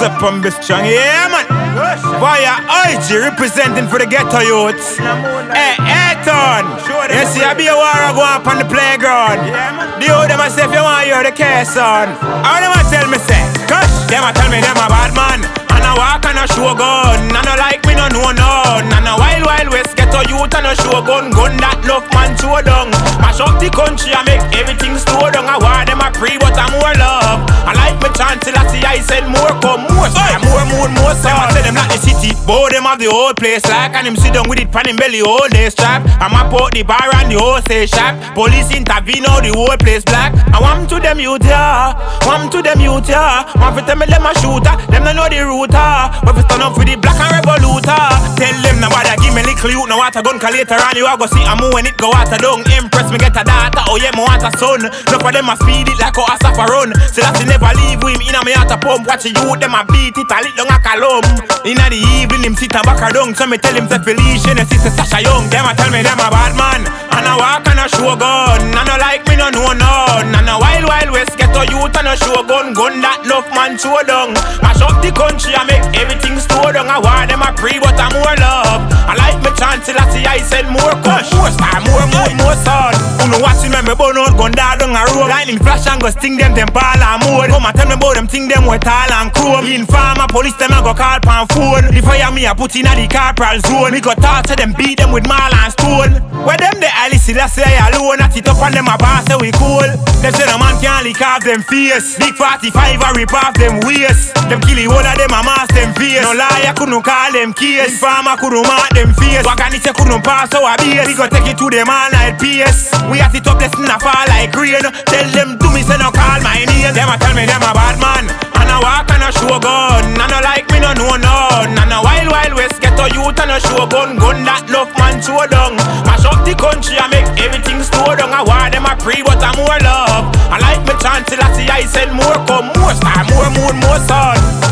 up on this strong, yeah man. Via IG representing for the ghetto youths. Hey, Eton. You see, I be a war go up on the playground. The old them a say if you want hear the case on. How them a tell me say, Cause them a tell me them a bad man. And I walk and I show gun. And I like me no know none. And a wild wild west ghetto youth and a show gun. Gun that love man show down. Mash up the country and make everything slow Say more. Them a say them not the city. Both them have the whole place like and him sit down with it pan belly all day strap. I'm a put the bar and the wholesale shop. Police intervene now the whole place black. I want to them youth yeah. Want to them youth yeah. Want to tell me them a shooter. Ah. Them no know the router. But ah. if stand up for the black and revoluter. Ah. Tell them what give me little youth. Now what a gun later on you a go see a move when it go out a dung. Impress me get a daughter. Oh yeah, me want a son. Enough of them a speed it like how a suffer run. So that never leave with him in a me heart a pump. Watch youth them a beat it a lit down a column. Inna the evening him sit and back a down. So me tell him say Felicia and sister Sasha Young. Them a tell me them a bad man. And I walk and I show gun. And I like me no know none. And a wild wild west get a youth and a show gun. Gun that love man show down. Mash up the country and make everything slow down. I want I see said more cush. More star, more more more son. Who know what me me burn out gun down down a road. Lightning flash and go sting them them ball and mode. Come and tell me about them thing them with tall and chrome. Informer police them I go call pan phone. The fire me a put in a the corporal zone. Me go talk to them beat them with mall and stone. Where them the Alice I say alone. At it up on them a boss say we cool. Them say no man can't lick off them face. Big 45 a rip off them waist. Them kill whole of them a mass them face. No liar couldn't call them case. Farmer couldn't mark them face. Wagonite couldn't pass our base. We go take it to them all night PS. We at it up blessing a fall like rain. Tell them do me say no call my name. Them a tell me them a bad man. And I walk and I show gun. And I like me no know none. And a country I make everything slow down. I want them a pre but I'm more love. I like me chant till I see I said more come more star more moon more sun.